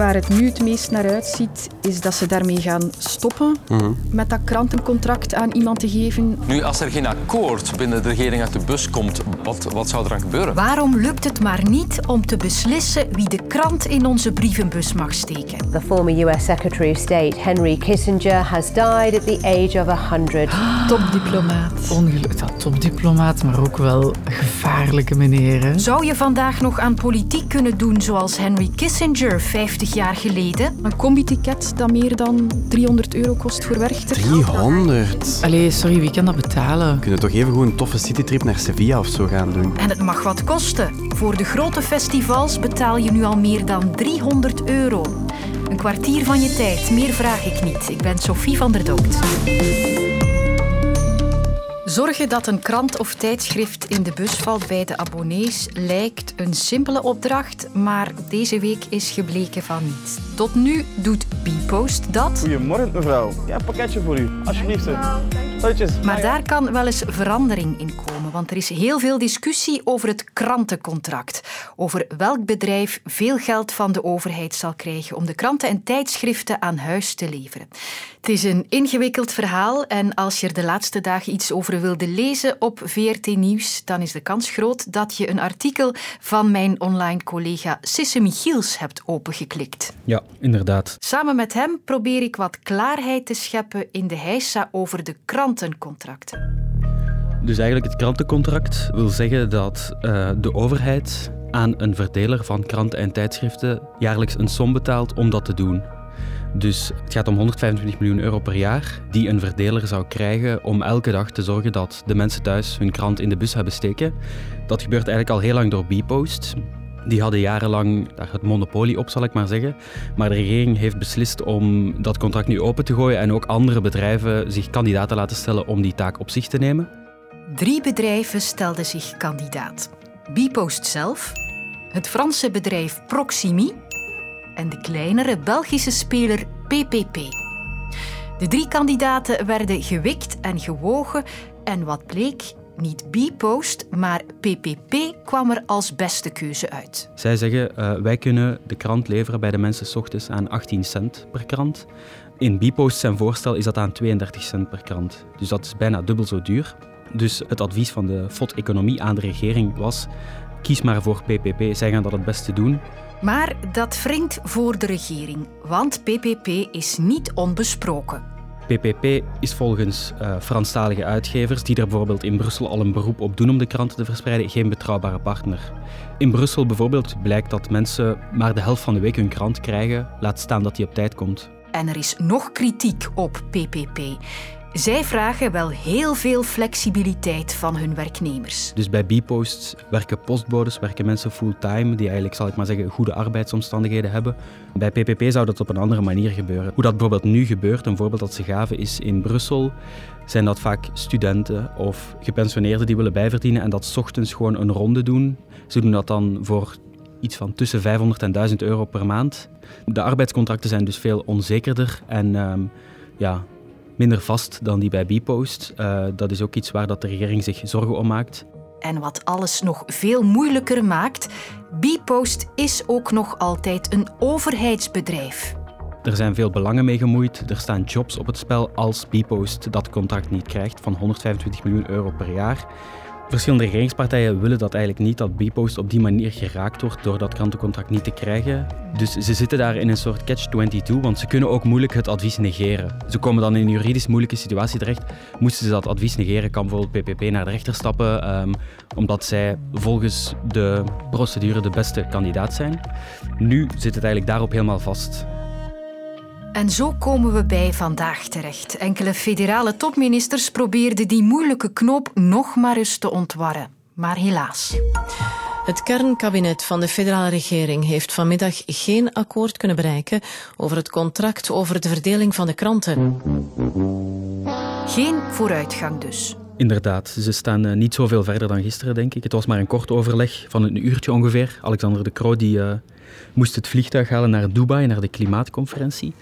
waar het nu het meest naar uitziet, is dat ze daarmee gaan stoppen met dat krantencontract aan iemand te geven. Nu, als er geen akkoord binnen de regering uit de bus komt, wat, wat zou er dan gebeuren? Waarom lukt het maar niet om te beslissen wie de krant in onze brievenbus mag steken? The former US Secretary of State Henry Kissinger has died at the age of 100. Topdiplomaat. Ongeluk, dat topdiplomaat, maar ook wel gevaarlijke meneer. hè? Zou je vandaag nog aan politiek kunnen doen zoals Henry Kissinger 50 jaar geleden? Een combi-ticket dat meer dan 300 euro kost voor Werchter. 300. Allee, sorry, wie kan dat betalen? We kunnen toch even gewoon een toffe citytrip naar Sevilla of zo gaan doen? En het mag wat kosten. Voor de grote festivals betaal je nu al meer dan 300 euro. Een kwartier van je tijd, meer vraag ik niet. Ik ben Sophie van der Dopt. Zorgen dat een krant of tijdschrift in de bus valt bij de abonnees lijkt een simpele opdracht, maar deze week is gebleken van niet. Tot nu doet Bpost dat, Goedemorgen mevrouw. Ja, een pakketje voor u. Alsjeblieft. Groetjes. maar daar kan wel eens verandering in komen, want er is heel veel discussie over het krantencontract. Over welk bedrijf veel geld van de overheid zal krijgen om de kranten en tijdschriften aan huis te leveren. Het is een ingewikkeld verhaal en als je er de laatste dagen iets over wilde lezen op VRT Nieuws, dan is de kans groot dat je een artikel van mijn online collega Sisse Michiels hebt opengeklikt. Ja, inderdaad. Samen met hem probeer ik wat klaarheid te scheppen in de heisa over de krantencontracten. Dus eigenlijk het krantencontract wil zeggen dat eh, de overheid aan een verdeler van kranten en tijdschriften jaarlijks een som betaalt om dat te doen. Dus het gaat om 125 miljoen euro per jaar die een verdeler zou krijgen om elke dag te zorgen dat de mensen thuis hun krant in de bus hebben steken. Dat gebeurt eigenlijk al heel lang door Bpost. Die hadden jarenlang daar het monopolie op, zal ik maar zeggen. Maar de regering heeft beslist om dat contract nu open te gooien en ook andere bedrijven zich kandidaat te laten stellen om die taak op zich te nemen. Drie bedrijven stelden zich kandidaat. Bpost zelf, het Franse bedrijf Proximi en de kleinere Belgische speler PPP. De drie kandidaten werden gewikt en gewogen en wat bleek, niet Bpost, maar PPP kwam er als beste keuze uit. Zij zeggen, eh, wij kunnen de krant leveren bij de mensen s ochtends aan 18 cent per krant. In Bpost zijn voorstel is dat aan 32 cent per krant. Dus dat is bijna dubbel zo duur. Dus het advies van de FOD-economie aan de regering was, kies maar voor PPP, zij gaan dat het beste doen. Maar dat wringt voor de regering, want PPP is niet onbesproken. PPP is volgens eh, Franstalige uitgevers, die er bijvoorbeeld in Brussel al een beroep op doen om de kranten te verspreiden, geen betrouwbare partner. In Brussel bijvoorbeeld blijkt dat mensen maar de helft van de week hun krant krijgen, laat staan dat die op tijd komt. En er is nog kritiek op PPP. Zij vragen wel heel veel flexibiliteit van hun werknemers. Dus bij Bpost werken postbodes, werken mensen fulltime, die eigenlijk, zal ik maar zeggen, goede arbeidsomstandigheden hebben. Bij PPP zou dat op een andere manier gebeuren. Hoe dat bijvoorbeeld nu gebeurt, een voorbeeld dat ze gaven, is in Brussel zijn dat vaak studenten of gepensioneerden die willen bijverdienen en dat ochtends gewoon een ronde doen. Ze doen dat dan voor iets van tussen 500 en 1000 euro per maand. De arbeidscontracten zijn dus veel onzekerder en ehm, ja, minder vast dan die bij Bpost. Eh, dat is ook iets waar dat de regering zich zorgen om maakt. En wat alles nog veel moeilijker maakt, Bpost is ook nog altijd een overheidsbedrijf. Er zijn veel belangen mee gemoeid. Er staan jobs op het spel als Bpost dat contract niet krijgt van 125 miljoen euro per jaar. Verschillende regeringspartijen willen dat eigenlijk niet, dat Bpost op die manier geraakt wordt door dat krantencontract niet te krijgen. Dus ze zitten daar in een soort catch-22, want ze kunnen ook moeilijk het advies negeren. Ze komen dan in een juridisch moeilijke situatie terecht. Moesten ze dat advies negeren, kan bijvoorbeeld PPP naar de rechter stappen, ehm, omdat zij volgens de procedure de beste kandidaat zijn. Nu zit het eigenlijk daarop helemaal vast. En zo komen we bij vandaag terecht. Enkele federale topministers probeerden die moeilijke knoop nog maar eens te ontwarren. Maar helaas. Het kernkabinet van de federale regering heeft vanmiddag geen akkoord kunnen bereiken over het contract over de verdeling van de kranten. Geen vooruitgang dus. Inderdaad, ze staan eh, niet zoveel verder dan gisteren, denk ik. Het was maar een kort overleg van een uurtje ongeveer. Alexander de Croo die, eh, moest het vliegtuig halen naar Dubai, naar de klimaatconferentie.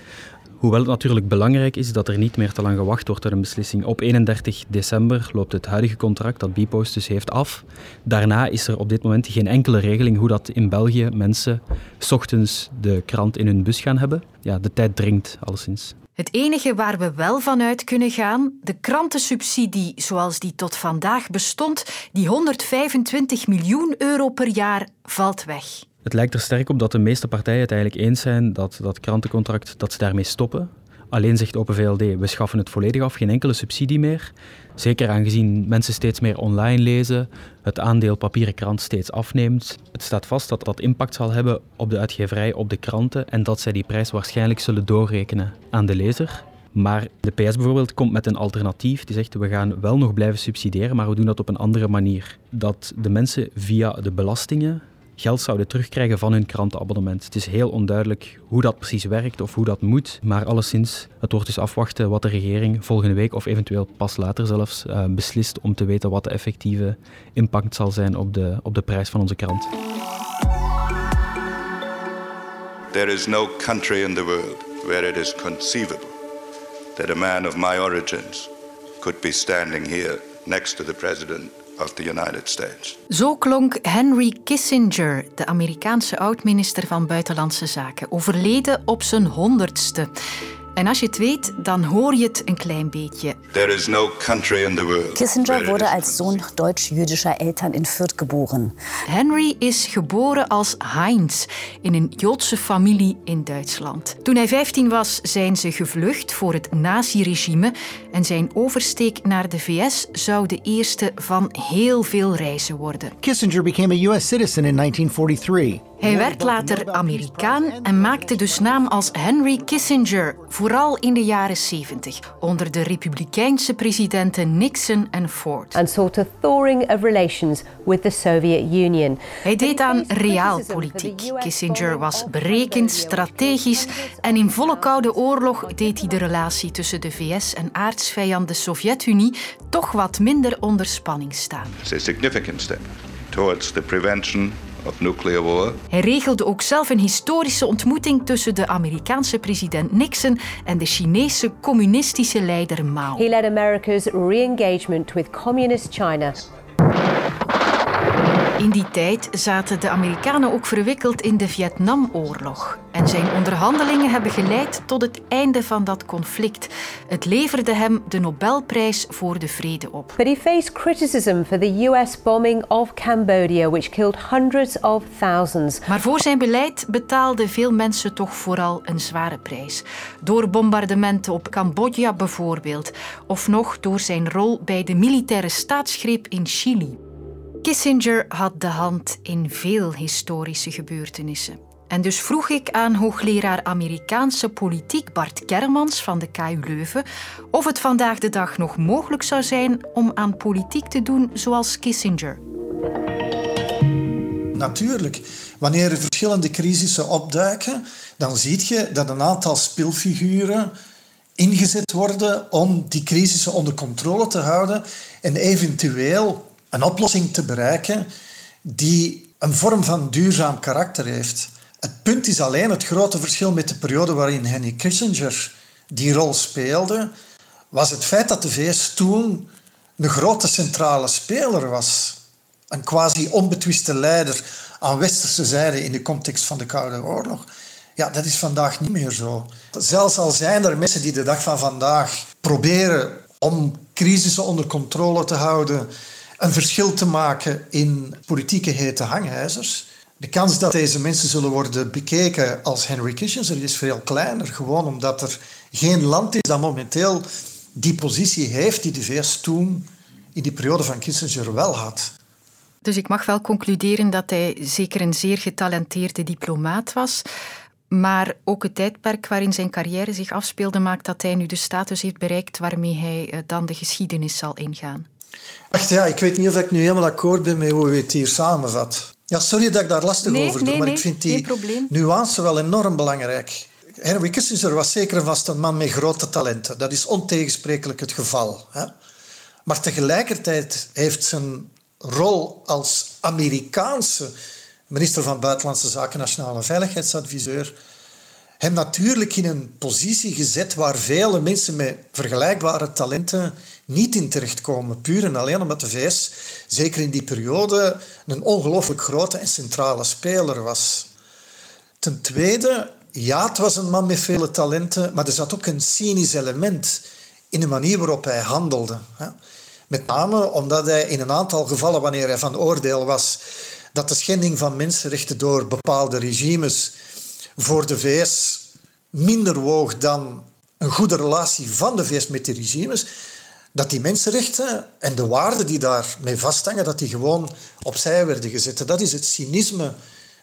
Hoewel het natuurlijk belangrijk is dat er niet meer te lang gewacht wordt op een beslissing. Op 31 december loopt het huidige contract dat Bpost dus heeft af. Daarna is er op dit moment geen enkele regeling hoe dat in België mensen s ochtends de krant in hun bus gaan hebben. Ja, de tijd dringt alleszins. Het enige waar we wel van uit kunnen gaan, de krantensubsidie zoals die tot vandaag bestond, die 125 miljoen euro per jaar, valt weg. Het lijkt er sterk op dat de meeste partijen het eigenlijk eens zijn dat dat krantencontract dat ze daarmee stoppen. Alleen zegt Open VLD, we schaffen het volledig af, geen enkele subsidie meer. Zeker aangezien mensen steeds meer online lezen, het aandeel papieren krant steeds afneemt. Het staat vast dat dat impact zal hebben op de uitgeverij, op de kranten en dat zij die prijs waarschijnlijk zullen doorrekenen aan de lezer. Maar de PS bijvoorbeeld komt met een alternatief. Die zegt we gaan wel nog blijven subsidiëren, maar we doen dat op een andere manier. Dat de mensen via de belastingen geld zouden terugkrijgen van hun krantenabonnement. Het is heel onduidelijk hoe dat precies werkt of hoe dat moet, maar alleszins, het wordt dus afwachten wat de regering volgende week of eventueel pas later zelfs uh, beslist om te weten wat de effectieve impact zal zijn op de, op de prijs van onze krant. There is no country in the world where it is conceivable that a man of my origins could be standing here next to the president of the United States. Zo klonk Henry Kissinger, de Amerikaanse oud-minister van Buitenlandse Zaken, overleden op zijn honderdste. En als je het weet, dan hoor je het een klein beetje. There is no country in the world Kissinger wurde als Sohn deutsch-jüdischer Eltern in Fürth geboren. Henry is geboren als Heinz in een Joodse familie in Duitsland. Toen hij 15 was, zijn ze gevlucht voor het naziregime en zijn oversteek naar de VS zou de eerste van heel veel reizen worden. Kissinger became a US citizen in 1943. Hij werd later Amerikaan en maakte dus naam als Henry Kissinger, vooral in de jaren 70, onder de republikeinse presidenten Nixon en Ford. And sought a thawing of relations with the Soviet Union. Hij deed aan realpolitiek. Kissinger was berekend, strategisch en in volle koude oorlog deed hij de relatie tussen de VS en aardsvijand de Sovjet-Unie toch wat minder onder spanning staan. It's a significant step towards the prevention of nuclear war. Hij regelde ook zelf een historische ontmoeting tussen de Amerikaanse president Nixon en de Chinese communistische leider Mao. He led America's re-engagement with communist China. In die tijd zaten de Amerikanen ook verwikkeld in de Vietnamoorlog. En zijn onderhandelingen hebben geleid tot het einde van dat conflict. Het leverde hem de Nobelprijs voor de Vrede op. But he faced criticism for the US bombing of Cambodia, which killed hundreds of thousands. Maar voor zijn beleid betaalden veel mensen toch vooral een zware prijs. Door bombardementen op Cambodja bijvoorbeeld, of nog door zijn rol bij de militaire staatsgreep in Chili. Kissinger had de hand in veel historische gebeurtenissen. En dus vroeg ik aan hoogleraar Amerikaanse politiek Bart Kermans van de KU Leuven of het vandaag de dag nog mogelijk zou zijn om aan politiek te doen zoals Kissinger. Natuurlijk, wanneer er verschillende crisissen opduiken, dan zie je dat een aantal speelfiguren ingezet worden om die crisissen onder controle te houden en eventueel een oplossing te bereiken die een vorm van duurzaam karakter heeft. Het punt is alleen het grote verschil met de periode waarin Henry Kissinger die rol speelde, was het feit dat de VS toen een grote centrale speler was. Een quasi onbetwiste leider aan westerse zijde in de context van de Koude Oorlog. Ja, dat is vandaag niet meer zo. Zelfs al zijn er mensen die de dag van vandaag proberen om crisissen onder controle te houden, een verschil te maken in politieke hete hangijzers. De kans dat deze mensen zullen worden bekeken als Henry Kissinger is veel kleiner. Gewoon omdat er geen land is dat momenteel die positie heeft die de VS toen in die periode van Kissinger wel had. Dus ik mag wel concluderen dat hij zeker een zeer getalenteerde diplomaat was. Maar ook het tijdperk waarin zijn carrière zich afspeelde maakt dat hij nu de status heeft bereikt waarmee hij eh, dan de geschiedenis zal ingaan. Wacht, ja, ik weet niet of ik nu helemaal akkoord ben met hoe u het hier samenvat. Ja, sorry dat ik daar lastig Nee, over doe, nee, maar nee, ik vind die nuance wel enorm belangrijk. Henry Kissinger was zeker en vast een man met grote talenten. Dat is ontegensprekelijk het geval. Hè? Maar tegelijkertijd heeft zijn rol als Amerikaanse minister van Buitenlandse Zaken, nationale veiligheidsadviseur, hem natuurlijk in een positie gezet waar vele mensen met vergelijkbare talenten niet in terechtkomen. Puur en alleen omdat de VS, zeker in die periode, een ongelooflijk grote en centrale speler was. Ten tweede, ja, het was een man met vele talenten, maar er zat ook een cynisch element in de manier waarop hij handelde. Met name omdat hij in een aantal gevallen, wanneer hij van oordeel was dat de schending van mensenrechten door bepaalde regimes voor de VS minder woog dan een goede relatie van de VS met die regimes, dat die mensenrechten en de waarden die daarmee vasthangen, dat die gewoon opzij werden gezet. Dat is het cynisme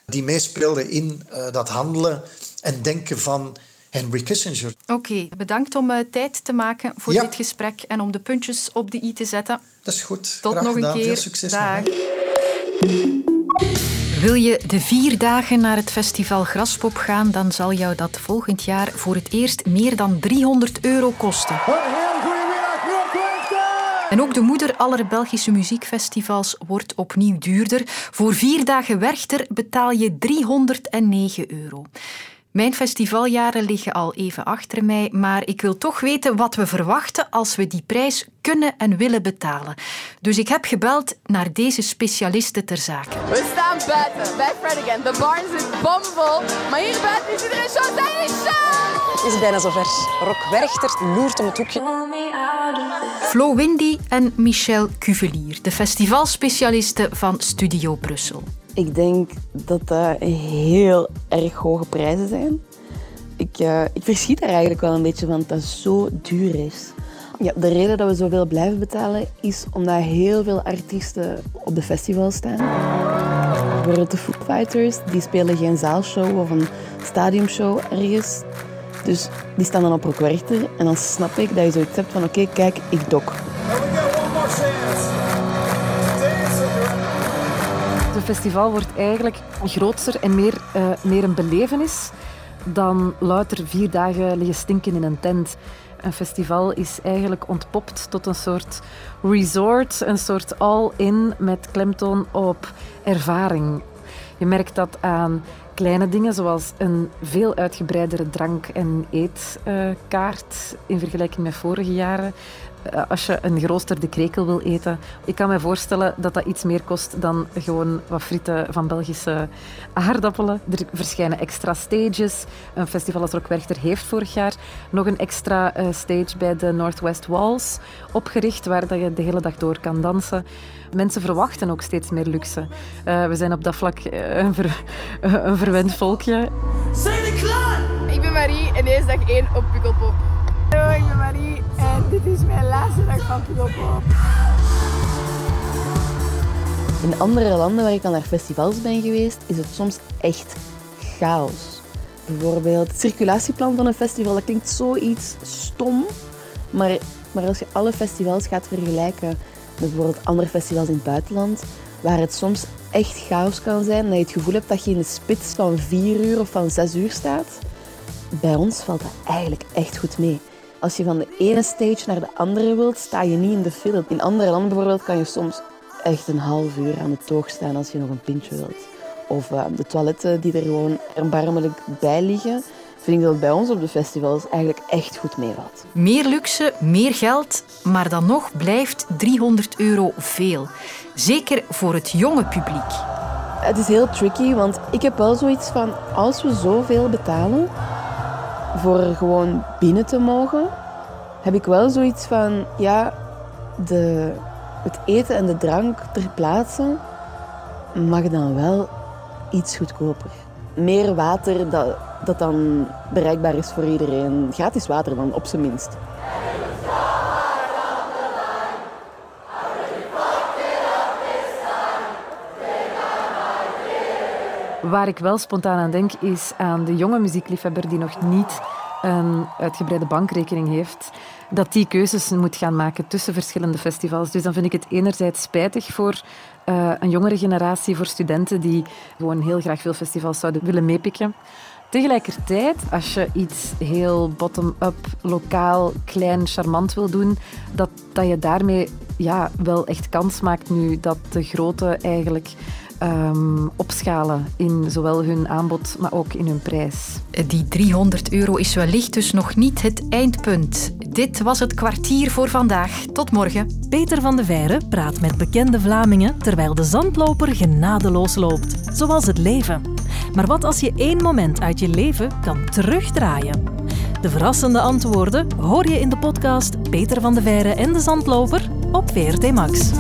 die meespeelde in uh, dat handelen en denken van Henry Kissinger. Oké, bedankt om uh, tijd te maken voor ja. dit gesprek en om de puntjes op de i te zetten. Dat is goed. Tot Graag nog gedaan. een keer. Veel succes. Dag. Wil je de vier dagen naar het festival Graspop gaan, dan zal jou dat volgend jaar voor het eerst meer dan 300 euro kosten. En ook de moeder aller Belgische muziekfestivals wordt opnieuw duurder. Voor vier dagen Werchter betaal je 309 euro. Mijn festivaljaren liggen al even achter mij, maar ik wil toch weten wat we verwachten als we die prijs kunnen en willen betalen. Dus ik heb gebeld naar deze specialisten ter zake. We staan buiten bij Again. De barn zit bomvol, maar hier buiten is iedereen zo zijn show! Het is bijna zover. Rock Werchter loert om het hoekje. Flo Windy en Michel Cuvelier, de festivalspecialisten van Studio Brussel. Ik denk dat dat heel erg hoge prijzen zijn. Ik, uh, ik verschiet er eigenlijk wel een beetje van dat het zo duur is. Ja, de reden dat we zoveel blijven betalen is omdat heel veel artiesten op de festival staan. Bijvoorbeeld de Foo Fighters, die spelen geen zaalshow of een stadiumshow ergens. Dus die staan dan op Rockwerchter en dan snap ik dat je zoiets hebt van oké, kijk, ik dok. Het festival wordt eigenlijk groter en meer, uh, meer een belevenis dan louter vier dagen liggen stinken in een tent. Een festival is eigenlijk ontpopt tot een soort resort, een soort all-in met klemtoon op ervaring. Je merkt dat aan kleine dingen zoals een veel uitgebreidere drank- en eetkaart in vergelijking met vorige jaren. Eh, als je een geroosterde krekel wil eten. Ik kan me voorstellen dat dat iets meer kost dan gewoon wat frieten van Belgische aardappelen. Er verschijnen extra stages. Een festival als Rockwerchter heeft vorig jaar nog een extra eh, stage bij de Northwest Walls opgericht, waar dat je de hele dag door kan dansen. Mensen verwachten ook steeds meer luxe. Uh, we zijn op dat vlak een, ver, een verwend volkje. Zijn klaar? Ik ben Marie en deze dag één op Pukkelpop. Hallo, ik ben Marie en dit is mijn laatste dag van Pukkelpop. In andere landen waar ik al naar festivals ben geweest, is het soms echt chaos. Bijvoorbeeld het circulatieplan van een festival, dat klinkt zoiets stom, maar, maar als je alle festivals gaat vergelijken met bijvoorbeeld andere festivals in het buitenland, waar het soms echt chaos kan zijn, dat je het gevoel hebt dat je in de spits van vier uur of van zes uur staat, bij ons valt dat eigenlijk echt goed mee. Als je van de ene stage naar de andere wilt, sta je niet in de file. In andere landen bijvoorbeeld kan je soms echt een half uur aan de toog staan als je nog een pintje wilt. Of uh, de toiletten die er gewoon erbarmelijk bij liggen. Vind ik dat bij ons op de festivals eigenlijk echt goed meevalt. Meer luxe, meer geld, maar dan nog blijft 300 euro veel. Zeker voor het jonge publiek. Het is heel tricky, want ik heb wel zoiets van als we zoveel betalen, voor gewoon binnen te mogen, heb ik wel zoiets van, ja, de, het eten en de drank ter plaatse mag dan wel iets goedkoper. Meer water dat, dat dan bereikbaar is voor iedereen. Gratis water dan, op zijn minst. Waar ik wel spontaan aan denk, is aan de jonge muziekliefhebber die nog niet een uitgebreide bankrekening heeft, dat die keuzes moet gaan maken tussen verschillende festivals. Dus dan vind ik het enerzijds spijtig voor uh, een jongere generatie, voor studenten die gewoon heel graag veel festivals zouden willen meepikken. Tegelijkertijd, als je iets heel bottom-up, lokaal, klein, charmant wil doen, dat, dat je daarmee ja, wel echt kans maakt nu dat de grote eigenlijk ehm, opschalen in zowel hun aanbod, maar ook in hun prijs. Die 300 euro is wellicht dus nog niet het eindpunt. Dit was het kwartier voor vandaag. Tot morgen. Peter van de Veire praat met bekende Vlamingen terwijl de zandloper genadeloos loopt. Zoals het leven. Maar wat als je één moment uit je leven kan terugdraaien? De verrassende antwoorden hoor je in de podcast Peter van de Veire en de Zandloper op VRT Max.